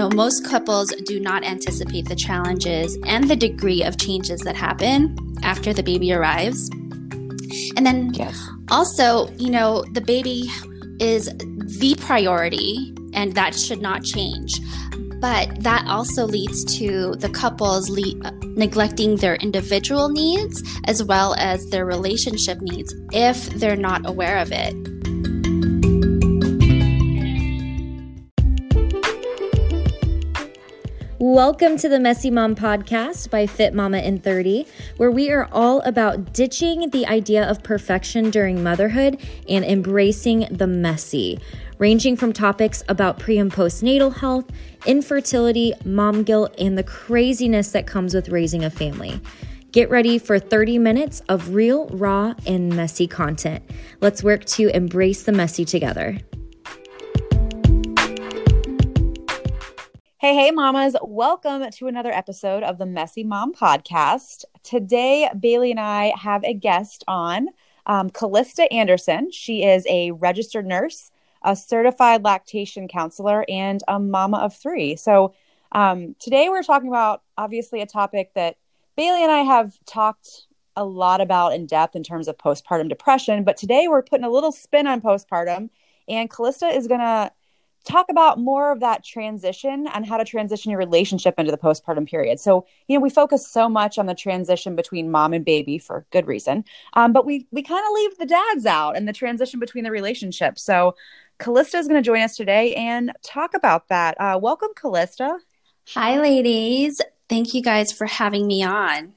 know, most couples do not anticipate the challenges and the degree of changes that happen after the baby arrives. And then yes. also, you know, the baby is the priority and that should not change. But that also leads to the couples le- neglecting their individual needs as well as their relationship needs if they're not aware of it. Welcome to the Messy Mom podcast by Fit Mama in 30, where we are all about ditching the idea of perfection during motherhood and embracing the messy, ranging from topics about pre and postnatal health, infertility, mom guilt, and the craziness that comes with raising a family. Get ready for 30 minutes of real, raw, and messy content. Let's work to embrace the messy together. Hey, hey, mamas. Welcome to another episode of the Messy Mom Podcast. Today, Bailey and I have a guest on, um, Kallista Andersen. She is a registered nurse, a certified lactation counselor, and a mama of three. So, um, today we're talking about obviously a topic that Bailey and I have talked a lot about in depth in terms of postpartum depression. But today we're putting a little spin on postpartum, and Kallista is going to talk about more of that transition and how to transition your relationship into the postpartum period. So, you know, we focus so much on the transition between mom and baby for good reason, um, but we we kind of leave the dads out and the transition between the relationships. So, Kallista is going to join us today and talk about that. Uh, welcome, Kallista. Hi, ladies. Thank you guys for having me on.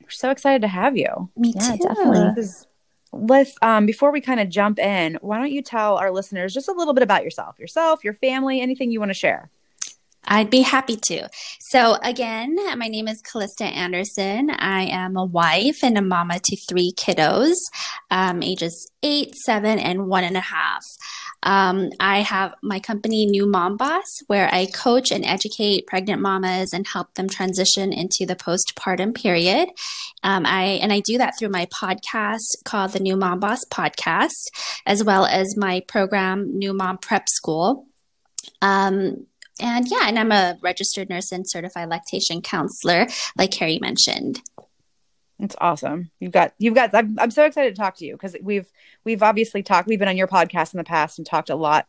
We're so excited to have you. Me yeah, too. Definitely let's um, before we kind of jump in why don't you tell our listeners just a little bit about yourself yourself your family anything you want to share I'd be happy to. So, again, my name is Kallista Andersen. I am a wife and a mama to three kiddos, um, ages eight, seven, and one and a half. Um, I have my company, New Mom Boss, where I coach and educate pregnant mamas and help them transition into the postpartum period. Um, I and I do that through my podcast called the New Mom Boss Podcast, as well as my program, New Mom Prep School. Um, and yeah, and I'm a registered nurse and certified lactation counselor, like Cari mentioned. It's awesome. You've got you've got I'm I'm so excited to talk to you because we've we've obviously talked we've been on your podcast in the past and talked a lot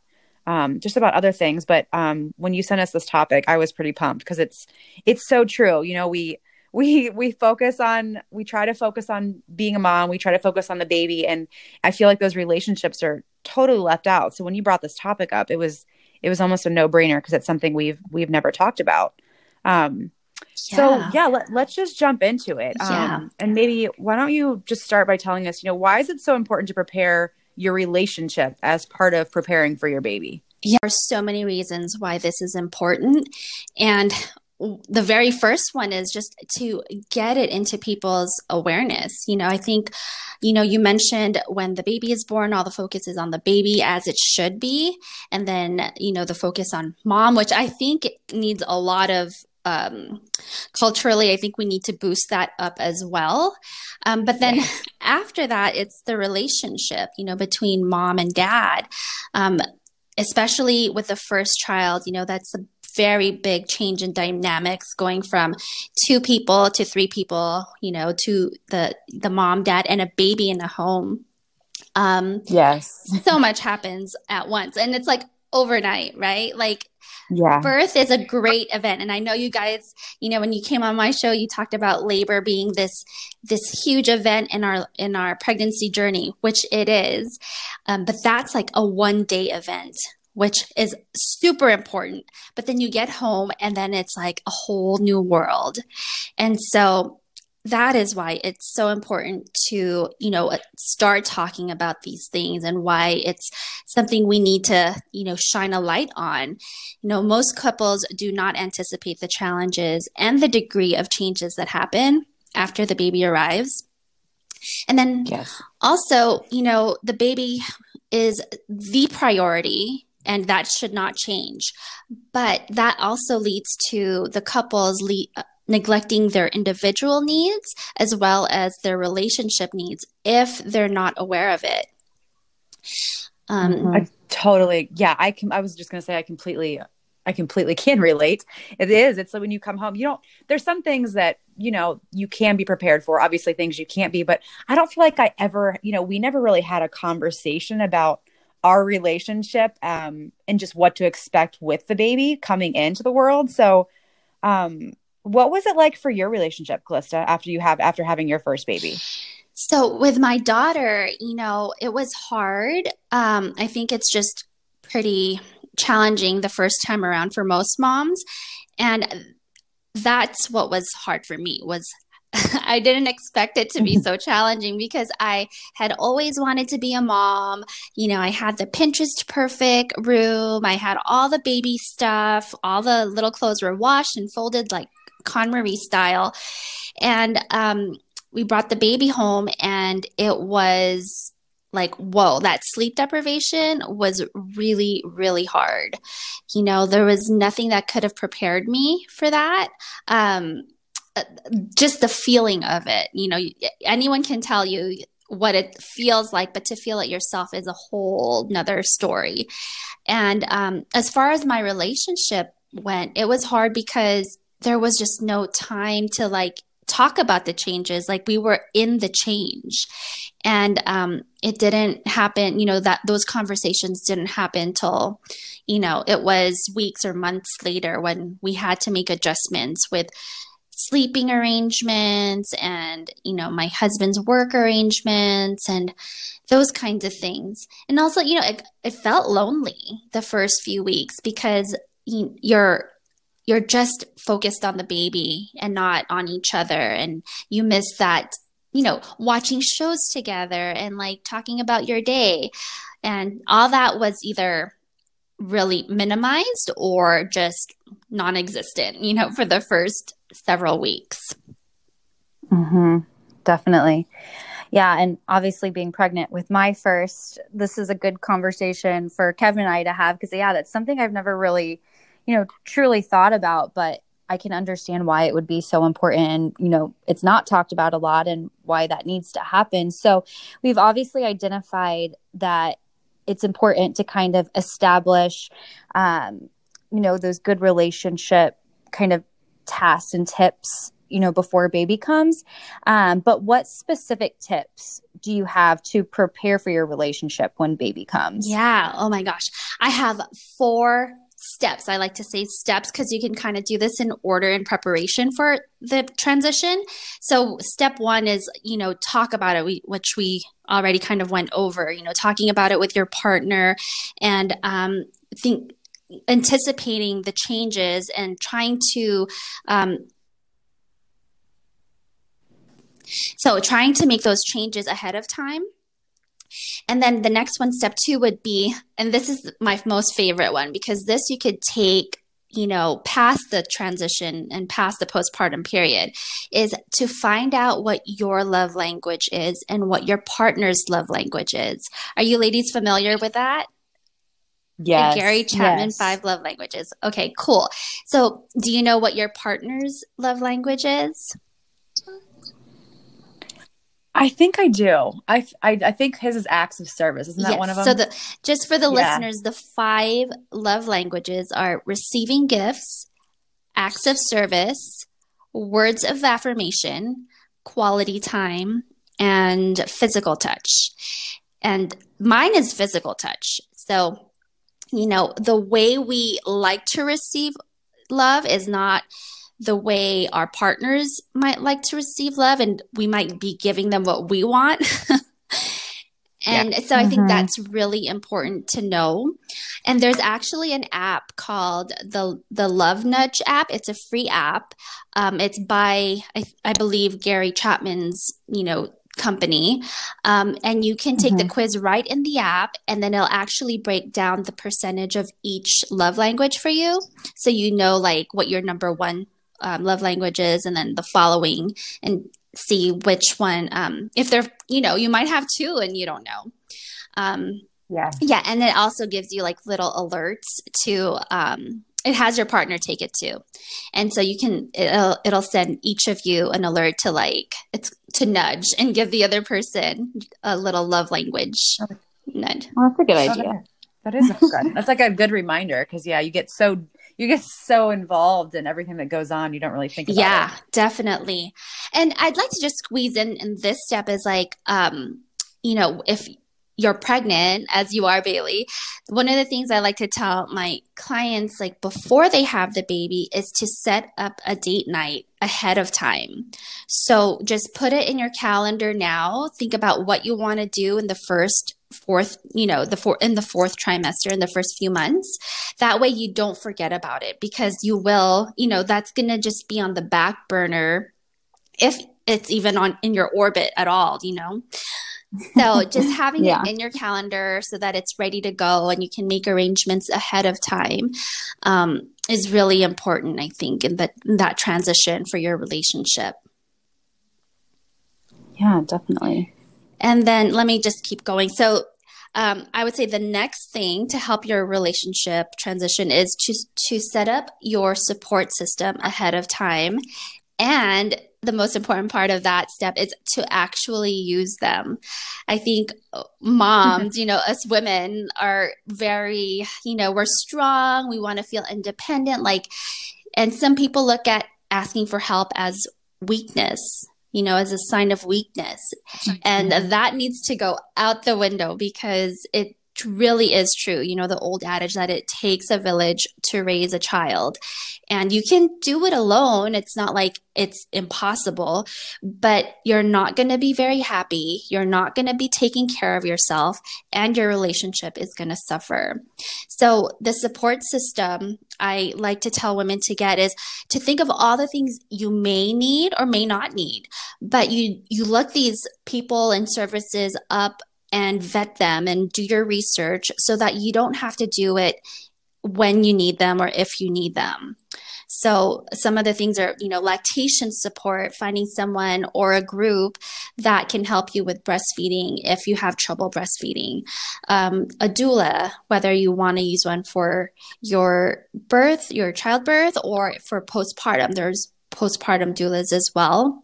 um, just about other things. But um, when you sent us this topic, I was pretty pumped because it's it's so true. You know, we we we focus on we try to focus on being a mom, we try to focus on the baby, and I feel like those relationships are totally left out. So when you brought this topic up, it was it was almost a no brainer because it's something we've we've never talked about. Um. So yeah, let, let's just jump into it. Yeah. Um, and maybe why don't you just start by telling us, you know, why is it so important to prepare your relationship as part of preparing for your baby? Yeah, there are so many reasons why this is important. And the very first one is just to get it into people's awareness. You know, I think, you know, you mentioned when the baby is born, all the focus is on the baby as it should be. And then, you know, the focus on mom, which I think needs a lot of um, culturally, I think we need to boost that up as well. Um, but then after that, it's the relationship, you know, between mom and dad. Um, especially with the first child, you know, that's a very big change in dynamics going from two people to three people, you know, to the the mom, dad, and a baby in the home. Um, yes, so much happens at once, and it's like overnight, right? Like yeah. birth is a great event and i know you guys you know when you came on my show you talked about labor being this this huge event in our in our pregnancy journey which it is um, but that's like a one day event which is super important but then you get home and then it's like a whole new world and so that is why it's so important to you know uh, start talking about these things and why it's something we need to you know shine a light on. You know most couples do not anticipate the challenges and the degree of changes that happen after the baby arrives. And then yes. also you know the baby is the priority and that should not change. But that also leads to the couples le- uh, neglecting their individual needs as well as their relationship needs if they're not aware of it. Um, I totally, yeah, I can. I was just gonna say, I completely I completely can relate. It is. It's like when you come home, you don't, there's some things that, you know, you can be prepared for, obviously things you can't be, but I don't feel like I ever, you know, we never really had a conversation about our relationship um, and just what to expect with the baby coming into the world. So, um, what was it like for your relationship, Kallista, after you have after having your first baby? So with my daughter, you know, it was hard. Um, I think it's just pretty challenging the first time around for most moms, and that's what was hard for me was I didn't expect it to be so challenging because I had always wanted to be a mom. You know, I had the Pinterest perfect room. I had all the baby stuff. All the little clothes were washed and folded like KonMari style. And um, we brought the baby home and it was like whoa that sleep deprivation was really really hard. You know there was nothing that could have prepared me for that. Um, uh, just the feeling of it you know anyone can tell you what it feels like but to feel it yourself is a whole nother story. And um, as far as my relationship went it was hard because there was just no time to like talk about the changes. Like we were in the change. And um, it didn't happen you know that those conversations didn't happen till you know it was weeks or months later when we had to make adjustments with sleeping arrangements and you know my husband's work arrangements and those kinds of things. And also you know it, it felt lonely the first few weeks because you're you're just focused on the baby and not on each other. And you miss that you know watching shows together and like talking about your day. And all that was either really minimized or just non-existent you know for the first several weeks. Mm-hmm. definitely. Yeah and obviously being pregnant with my first this is a good conversation for kevin and i to have because yeah that's something i've never really you know, truly thought about, but I can understand why it would be so important. And, you know, it's not talked about a lot and why that needs to happen. So we've obviously identified that it's important to kind of establish, um, you know, those good relationship kind of tasks and tips you know before baby comes um, but what specific tips do you have to prepare for your relationship when baby comes yeah oh my gosh i have four steps. I like to say steps because you can kind of do this in order in preparation for the transition. So, step one is, you know, talk about it, which we already kind of went over, you know, talking about it with your partner and um, think anticipating the changes and trying to um, so trying to make those changes ahead of time and then the next one, step two, would be, and this is my most favorite one because this you could take you know, past the transition and past the postpartum period is to find out what your love language is and what your partner's love language is. Are you ladies familiar with that? Yes. Gary Chapman, yes. Five Love Languages. Okay, cool. So, do you know what your partner's love language is? I think I do. I, I, I think his is acts of service. Isn't that yes. one of them? So the just for the yeah. listeners, the five love languages are receiving gifts, acts of service, words of affirmation, quality time, and physical touch. And mine is physical touch. So, you know, the way we like to receive love is not the way our partners might like to receive love and we might be giving them what we want. and yeah. so I mm-hmm. think that's really important to know. And there's actually an app called the the Love Nudge app. It's a free app. Um, it's by I, I believe Gary Chapman's you know company. Um, and you can take mm-hmm. the quiz right in the app, and then it'll actually break down the percentage of each love language for you. So you know, like, what your number one um, love languages and then the following and see which one um, if they're you know you might have two and you don't know. Um, yeah. yeah and it also gives you like little alerts to um, it has your partner take it too. And so you can it'll it'll send each of you an alert to like it's to nudge and give the other person a little love language nudge. Well, that's a good idea. that is a good that's like a good reminder because yeah you get so you get so involved in everything that goes on, you don't really think about yeah, it. definitely. And I'd like to just squeeze in in this step is like, um, you know, if you're pregnant as you are bailey one of the things i like to tell my clients like before they have the baby is to set up a date night ahead of time so just put it in your calendar now think about what you want to do in the first fourth you know the four in the fourth trimester in the first few months that way you don't forget about it because you will you know that's going to just be on the back burner if it's even on in your orbit at all you know so just having yeah. it in your calendar so that it's ready to go and you can make arrangements ahead of time um, is really important, I think, in that in that transition for your relationship. Yeah, definitely. And then let me just keep going. So um, I would say the next thing to help your relationship transition is to to set up your support system ahead of time. And the most important part of that step is to actually use them. I think moms, you know, us women are very, you know, we're strong, we want to feel independent. Like and some people look at asking for help as weakness you know, as a sign of weakness. And mm-hmm. that needs to go out the window because it really is true. You know, the old adage that it takes a village to raise a child. And you can do it alone. It's not like it's impossible, but you're not going to be very happy. You're not going to be taking care of yourself, and your relationship is going to suffer. So, the support system I like to tell women to get is to think of all the things you may need or may not need, but you you look these people and services up and vet them and do your research so that you don't have to do it when you need them or if you need them. So some of the things are, you know, lactation support, finding someone or a group that can help you with breastfeeding if you have trouble breastfeeding. Um, a doula, whether you want to use one for your birth, your childbirth, or for postpartum. There's postpartum doulas as well.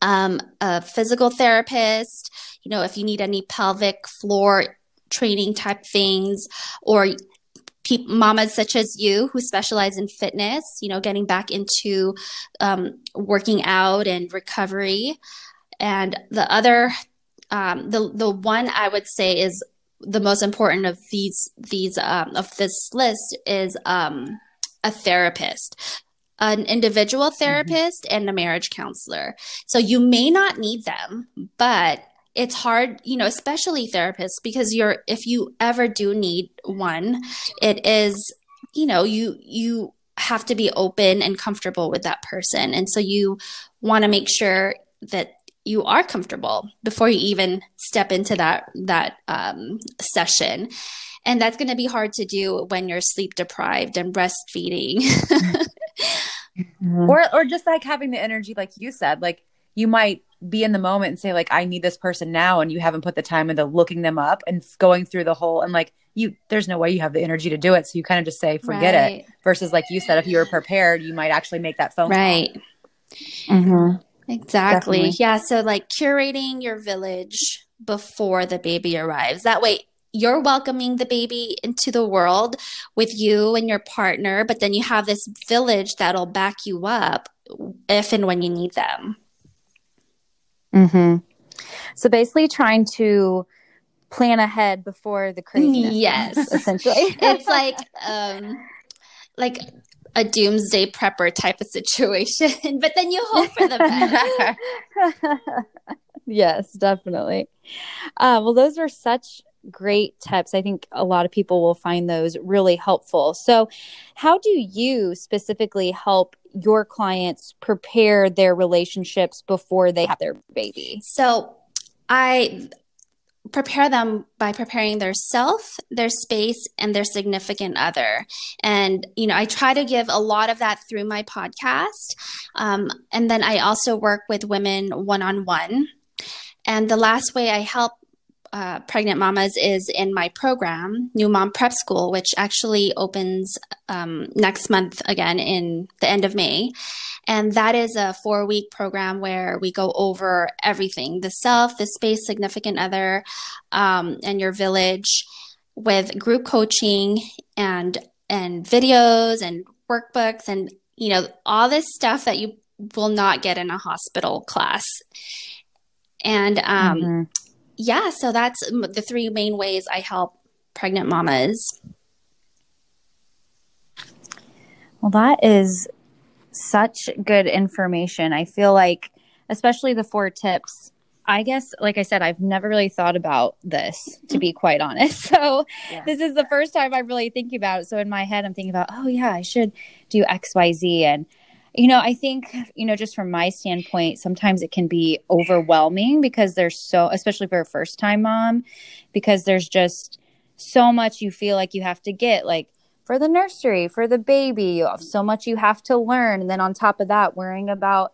Um, a physical therapist, you know, if you need any pelvic floor training type things or pe- mamas such as you who specialize in fitness, you know, getting back into um, working out and recovery. And the other, um, the the one I would say is the most important of these these um, of this list is um, a therapist an individual mm-hmm. therapist mm-hmm. and a marriage counselor. So you may not need them, but it's hard, you know, especially therapists, because you're, if you ever do need one, it is, you know, you, you, have to be open and comfortable with that person. And so you want to make sure that you are comfortable before you even step into that that um, session and that's going to be hard to do when you're sleep deprived and breastfeeding mm-hmm. or or just like having the energy like you said like you might be in the moment and say like i need this person now and you haven't put the time into looking them up and going through the whole and like you there's no way you have the energy to do it. So you kind of just say forget right. it versus like you said if you were prepared you might actually make that phone right. Mm-hmm. exactly. Definitely. yeah so like curating your village before the baby arrives. That way you're welcoming the baby into the world with you and your partner but then you have this village that'll back you up if and when you need them Mm-hmm. So basically, trying to plan ahead before the craziness. Yes, essentially, it's like um, like a doomsday prepper type of situation, but then you hope for the best. yes, definitely. Uh, well, those are such great tips. I think a lot of people will find those really helpful. So, how do you specifically help your clients prepare their relationships before they have their baby? So, I prepare them by preparing their self, their space, and their significant other. And, you know, I try to give a lot of that through my podcast. Um, and then I also work with women one on one. And the last way I help uh, pregnant mamas is in my program, New Mom Prep School, which actually opens um, next month again in the end of May. And that is a four week program where we go over everything the self, the space, significant other, um, and your village with group coaching and and videos and workbooks and you know all this stuff that you will not get in a hospital class and um, mm-hmm. Yeah so that's the three main ways i help pregnant mamas well that is such good information i feel like especially the four tips I guess, like I said, I've never really thought about this, to be quite honest. So, yeah. this is the first time I'm really thinking about it. So, in my head, I'm thinking about, oh, yeah, I should do XYZ. And, you know, I think, you know, just from my standpoint, sometimes it can be overwhelming because there's so, especially for a first time mom, because there's just so much you feel like you have to get, like for the nursery, for the baby, so much you have to learn. And then on top of that, worrying about,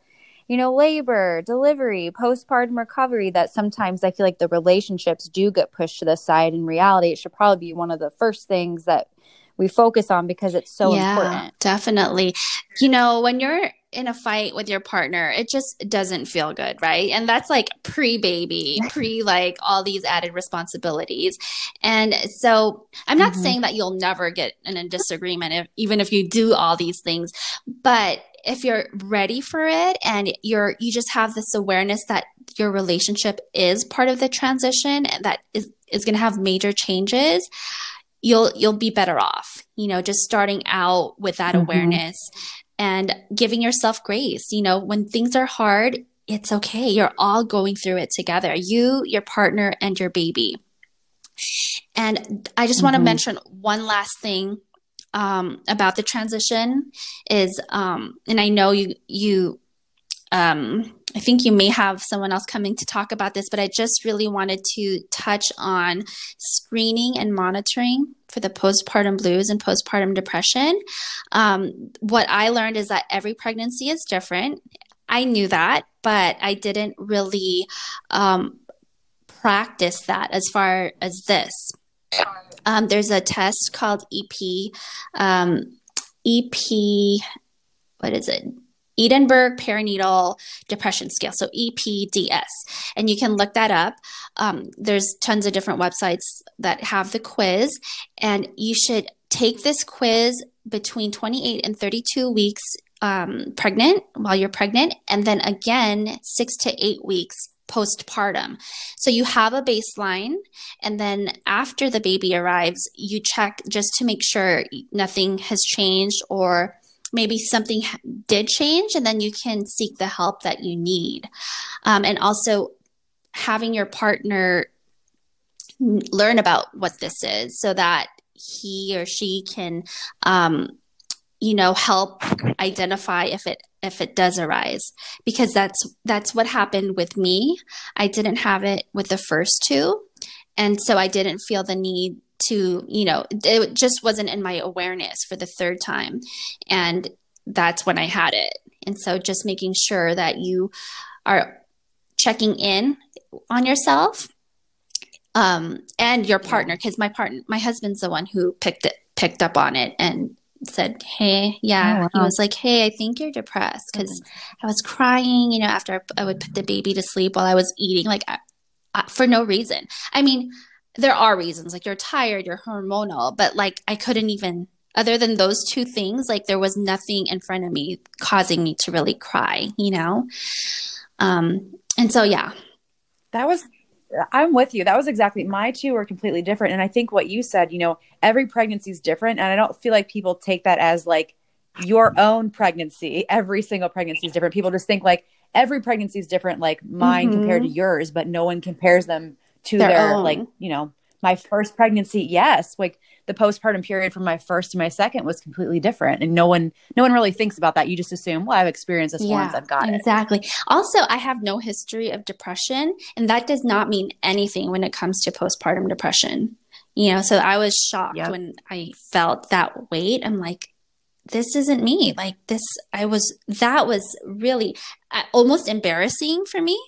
you know, labor, delivery, postpartum recovery, that sometimes I feel like the relationships do get pushed to the side. In reality, it should probably be one of the first things that we focus on because it's so yeah, important. Definitely. You know, when you're in a fight with your partner, it just doesn't feel good, right? And that's like pre baby, pre like all these added responsibilities. And so I'm not mm-hmm. saying that you'll never get in a disagreement if, even if you do all these things, but if you're ready for it and you're you just have this awareness that your relationship is part of the transition and that is is going to have major changes you'll you'll be better off you know just starting out with that mm-hmm. awareness and giving yourself grace you know when things are hard it's okay you're all going through it together you your partner and your baby and i just mm-hmm. want to mention one last thing um, about the transition is, um, and I know you you um, I think you may have someone else coming to talk about this, but I just really wanted to touch on screening and monitoring for the postpartum blues and postpartum depression. Um, what I learned is that every pregnancy is different. I knew that, but I didn't really um, practice that as far as this. Um, there's a test called EP, um, EP, what is it? Edinburgh Perinatal Depression Scale, so EPDS. And you can look that up. Um, there's tons of different websites that have the quiz, and you should take this quiz between 28 and 32 weeks um, pregnant while you're pregnant, and then again six to eight weeks postpartum. So you have a baseline, and then after the baby arrives, you check just to make sure nothing has changed or maybe something did change, and then you can seek the help that you need. Um, and also having your partner learn about what this is so that he or she can um, you know help identify if it if it does arise because that's that's what happened with me i didn't have it with the first two and so i didn't feel the need to you know it just wasn't in my awareness for the third time and that's when i had it and so just making sure that you are checking in on yourself um, and your partner because my partner my husband's the one who picked it picked up on it and said, Hey, yeah. Oh, wow. He was like, Hey, I think you're depressed because mm-hmm. I was crying, you know, after I would put the baby to sleep while I was eating, like I, I, for no reason. I mean, there are reasons, like you're tired, you're hormonal, but like I couldn't even, other than those two things, like there was nothing in front of me causing me to really cry, you know? Um, and so, yeah. That was I'm with you. That was exactly my two are completely different. And I think what you said, you know, every pregnancy is different. And I don't feel like people take that as like your own pregnancy. Every single pregnancy is different. People just think like every pregnancy is different, like mine mm-hmm. compared to yours, but no one compares them to their, their like, you know, my first pregnancy. Yes. Like the postpartum period from my first to my second was completely different and no one no one really thinks about that you just assume well i've experienced this yeah, once i've got it exactly also i have no history of depression and that does not mean anything when it comes to postpartum depression you know so i was shocked yep. when i felt that weight i'm like this isn't me like this i was that was really uh, almost embarrassing for me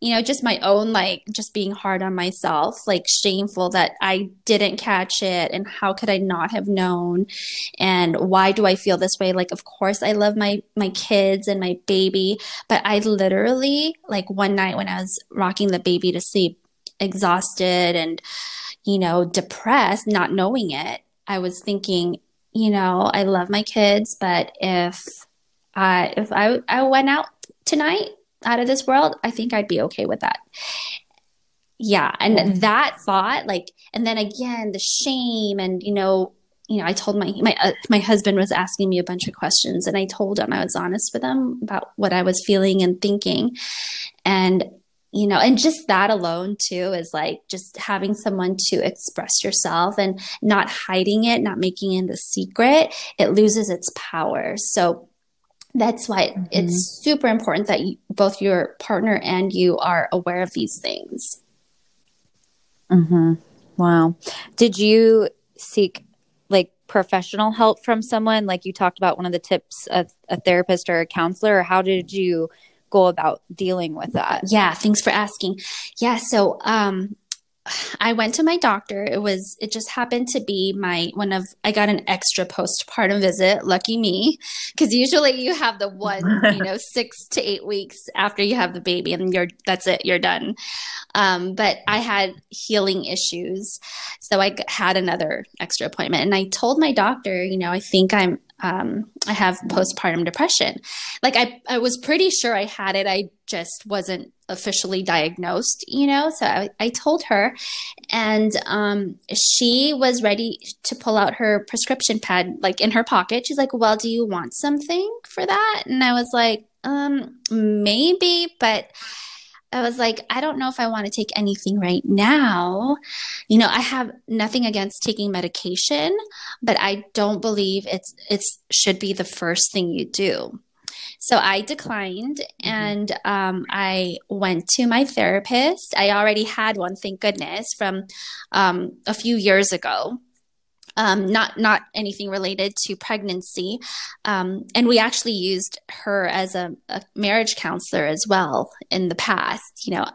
you know, just my own, like, just being hard on myself, like, shameful that I didn't catch it. And how could I not have known? And why do I feel this way? Like, of course, I love my, my kids and my baby, but I literally, like, one night when I was rocking the baby to sleep, exhausted and, you know, depressed, not knowing it, I was thinking, you know, I love my kids, but if I if I I went out tonight out of this world, I think I'd be okay with that. Yeah, and yeah. that thought, like, and then again, the shame, and you know, you know, I told my my uh, my husband was asking me a bunch of questions, and I told him I was honest with him about what I was feeling and thinking, and you know, and just that alone too is like just having someone to express yourself and not hiding it, not making it a secret. It loses its power. So that's why mm-hmm. it's super important that you, both your partner and you are aware of these things. Mm-hmm. Wow. Did you seek like professional help from someone? Like you talked about one of the tips of a therapist or a counselor, or how did you go about dealing with that? Yeah, thanks for asking. Yeah, so um I went to my doctor. It was it just happened to be my one of I got an extra postpartum visit. Lucky me, because usually you have the one you know six to eight weeks after you have the baby, and you're that's it, you're done. Um, but I had healing issues, so I had another extra appointment, and I told my doctor, you know, I think I'm um, I have postpartum depression. Like I, I was pretty sure I had it. I just wasn't officially diagnosed, you know? So I, I told her and um, she was ready to pull out her prescription pad, like in her pocket. She's like, well, do you want something for that? And I was like, um, maybe, but I was like, I don't know if I want to take anything right now. You know, I have nothing against taking medication, but I don't believe it's it's should be the first thing you do. So I declined mm-hmm. and um, I went to my therapist. I already had one, thank goodness, from um, a few years ago um, not not anything related to pregnancy. Um, and we actually used her as a, a, marriage counselor as well in the past. You know,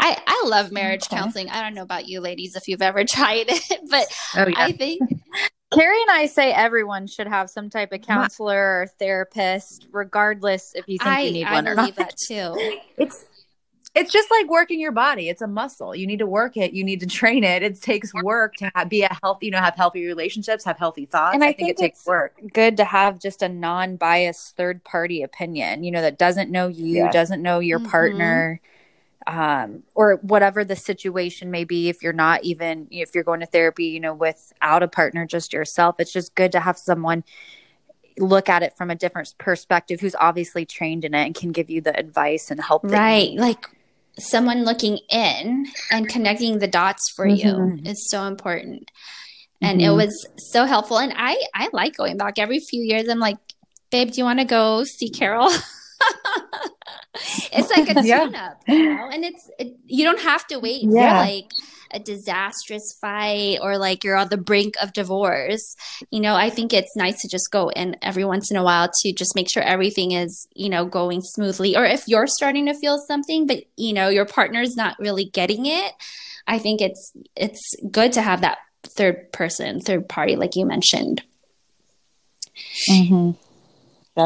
I I love marriage okay. counseling. I don't know about you ladies if you've ever tried it, but oh, yeah. I think. Cari and I say everyone should have some type of counselor or therapist, regardless if you think I, you need I one or not. that too. It's it's just like working your body. It's a muscle. You need to work it. You need to train it. It takes work to have, be a healthy, you know, have healthy relationships, have healthy thoughts. And I, I think, think, it takes work. Good to have just a non-biased third party opinion, you know, that doesn't know you, yeah. doesn't know your mm-hmm. partner, um, or whatever the situation may be. If you're not even, if you're going to therapy, you know, without a partner, just yourself, it's just good to have someone look at it from a different perspective who's obviously trained in it and can give you the advice and help. Right. Like someone looking in and connecting the dots for mm-hmm. you is so important and mm-hmm. it was so helpful and i i like going back every few years i'm like babe do you want to go see carol it's like a tune up you know and it's it, you don't have to wait yeah. for like a disastrous fight or like you're on the brink of divorce, you know, I think it's nice to just go in every once in a while to just make sure everything is, you know, going smoothly. Or if you're starting to feel something, but you know, your partner's not really getting it, I think it's it's good to have that third person, third party, like you mentioned. Mm-hmm.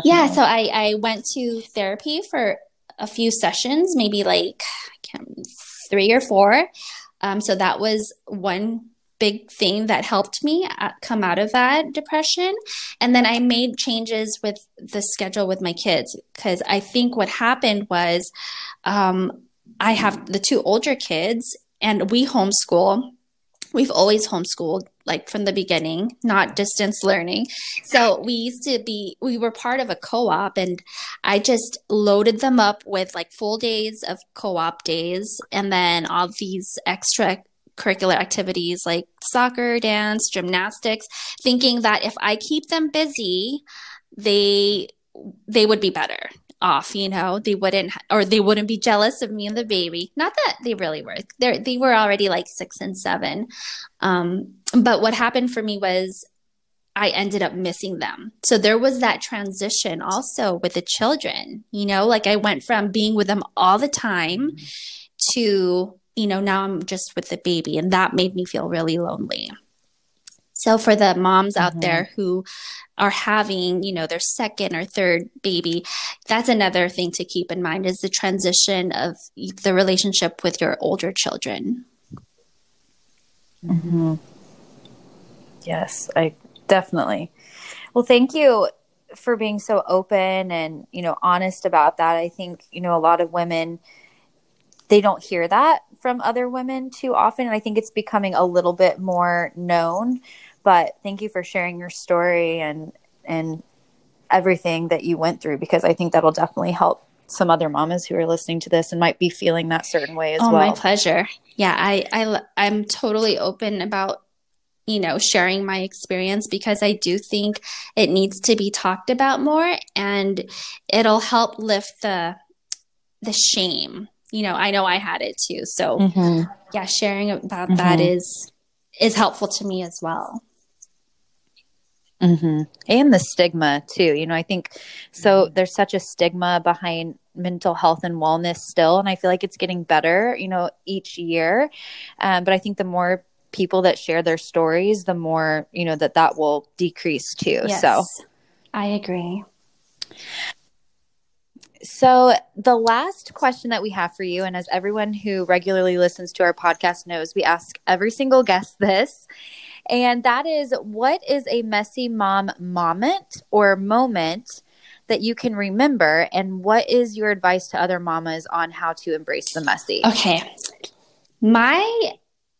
Yeah, so I, I went to therapy for a few sessions, maybe like three or four. Um, so that was one big thing that helped me uh, come out of that depression. And then I made changes with the schedule with my kids because I think what happened was um, I have the two older kids and we homeschool. We've always homeschooled like from the beginning, not distance learning. So we used to be, we were part of a co op, and I just loaded them up with like full days of co op days and then all these extra curricular activities like soccer, dance, gymnastics, thinking that if I keep them busy, they they would be better off you know they wouldn't or they wouldn't be jealous of me and the baby not that they really were they they were already like 6 and 7 um but what happened for me was I ended up missing them. So there was that transition also with the children, you know, like I went from being with them all the time to, you know, now I'm just with the baby. And that made me feel really lonely. So for the moms out mm-hmm. there who are having, you know, their second or third baby, that's another thing to keep in mind is the transition of the relationship with your older children. Mm-hmm. Yes, I Definitely. Well, thank you for being so open and, you know, honest about that. I think, you know, a lot of women they don't hear that from other women too often and I think it's becoming a little bit more known. But thank you for sharing your story and and everything that you went through because I think that'll definitely help some other mamas who are listening to this and might be feeling that certain way as oh, well. my pleasure. Yeah, I, I I'm totally open about you know sharing my experience because I do think it needs to be talked about more and it'll help lift the the shame. You know, I know I had it too. So mm-hmm. yeah, sharing about mm-hmm. that is is helpful to me as well. Mm-hmm. And the stigma too. You know, I think so. Mm-hmm. There's such a stigma behind mental health and wellness still, and I feel like it's getting better. You know, each year. Um, but I think the more people that share their stories, the more you know that that will decrease too. Yes, so, I agree. So, the last question that we have for you, and as everyone who regularly listens to our podcast knows, we ask every single guest this and that is what is a messy mom moment or moment that you can remember? And what is your advice to other mamas on how to embrace the messy? Okay. My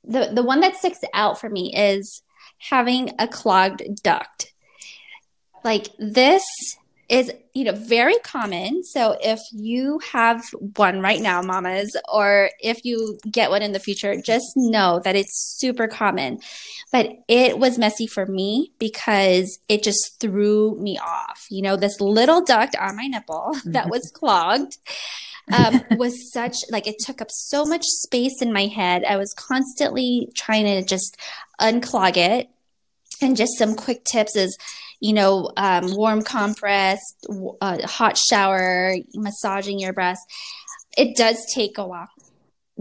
the the one that sticks out for me is having a clogged duct. Like this is you know very common. So if you have one right now mamas or if you get one in the future just know that it's super common. But it was messy for me because it just threw me off. You know this little duct on my nipple that was clogged um, was such like it took up so much space in my head. I was constantly trying to just unclog it. And just some quick tips is you know, um, warm compress, uh, hot shower, massaging your breast. It does take a while.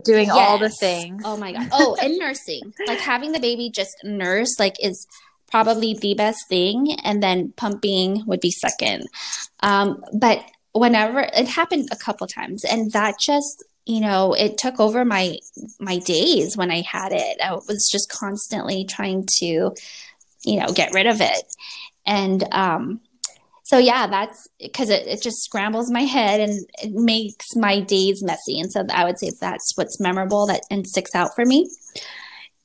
Doing yes. all the things. Oh my god. Oh, and nursing. Like having the baby just nurse like is probably the best thing, and then pumping would be second. Um, but whenever it happened a couple times, and that just you know it took over my my days when i had it i was just constantly trying to you know get rid of it and um, so yeah, that's because it, it just scrambles my head and it makes my days messy. And so I would say that's what's memorable that and sticks out for me.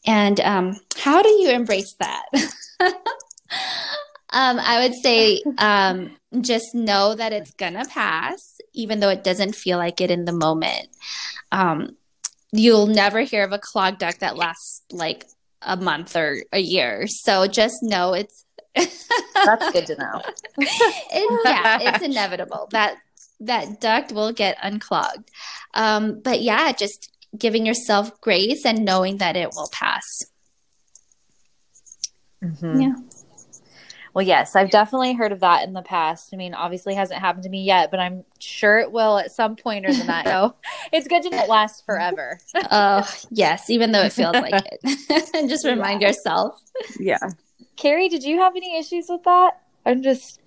And um, how do you embrace that? um, I would say um, just know that it's gonna pass, even though it doesn't feel like it in the moment. Um, you'll never hear of a clogged duct that lasts like a month or a year. So just know it's that's good to know. it's, yeah, it's inevitable that that duct will get unclogged. Um, but yeah, just giving yourself grace and knowing that it will pass. Mm-hmm. Yeah. Well, yes, I've definitely heard of that in the past. I mean, obviously hasn't happened to me yet, but I'm sure it will at some point or the night. So it's good to not last forever. oh, yes, even though it feels like it. and just remind yeah. yourself. Yeah. Cari, did you have any issues with that? I'm just.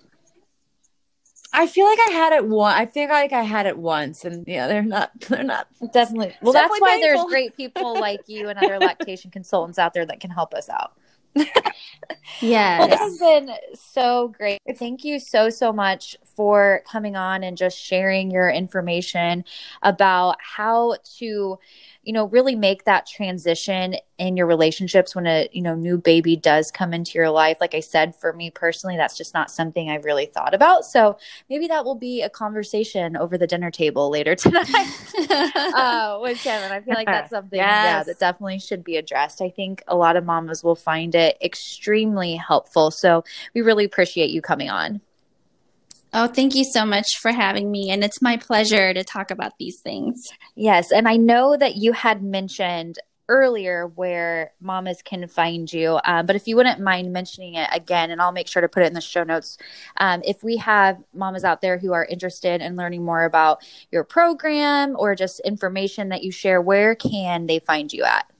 I feel like I had it one. I feel like I had it once, and yeah, they're not. They're not definitely. Well, that's why painful. there's great people like you and other lactation consultants out there that can help us out. yeah, well, this has been so great. Thank you so so much for coming on and just sharing your information about how to you know really make that transition in your relationships when a you know new baby does come into your life like i said for me personally that's just not something i've really thought about so maybe that will be a conversation over the dinner table later tonight uh, with kevin i feel like that's something yes. yeah that definitely should be addressed i think a lot of mamas will find it extremely helpful so we really appreciate you coming on Oh, thank you so much for having me. And it's my pleasure to talk about these things. Yes. And I know that you had mentioned earlier where mamas can find you. Um, but if you wouldn't mind mentioning it again, and I'll make sure to put it in the show notes. Um, if we have mamas out there who are interested in learning more about your program or just information that you share, where can they find you at?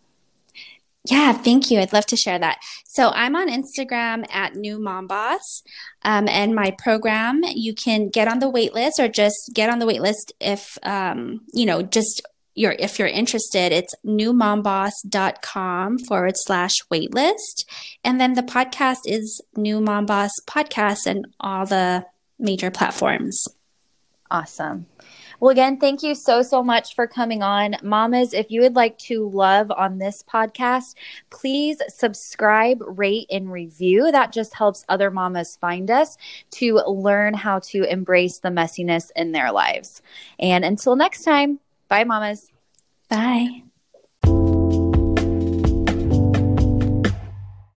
Yeah, thank you. I'd love to share that. So I'm on Instagram at New Mom Boss, um, and my program you can get on the wait list or just get on the wait list if um, you know just you're if you're interested, it's newmomboss.com forward slash waitlist. And then the podcast is New Mom Boss Podcast and all the major platforms. Awesome. Well, again, thank you so, so much for coming on. Mamas, if you would like to love on this podcast, please subscribe, rate, and review. That just helps other mamas find us to learn how to embrace the messiness in their lives. And until next time, bye, mamas. Bye.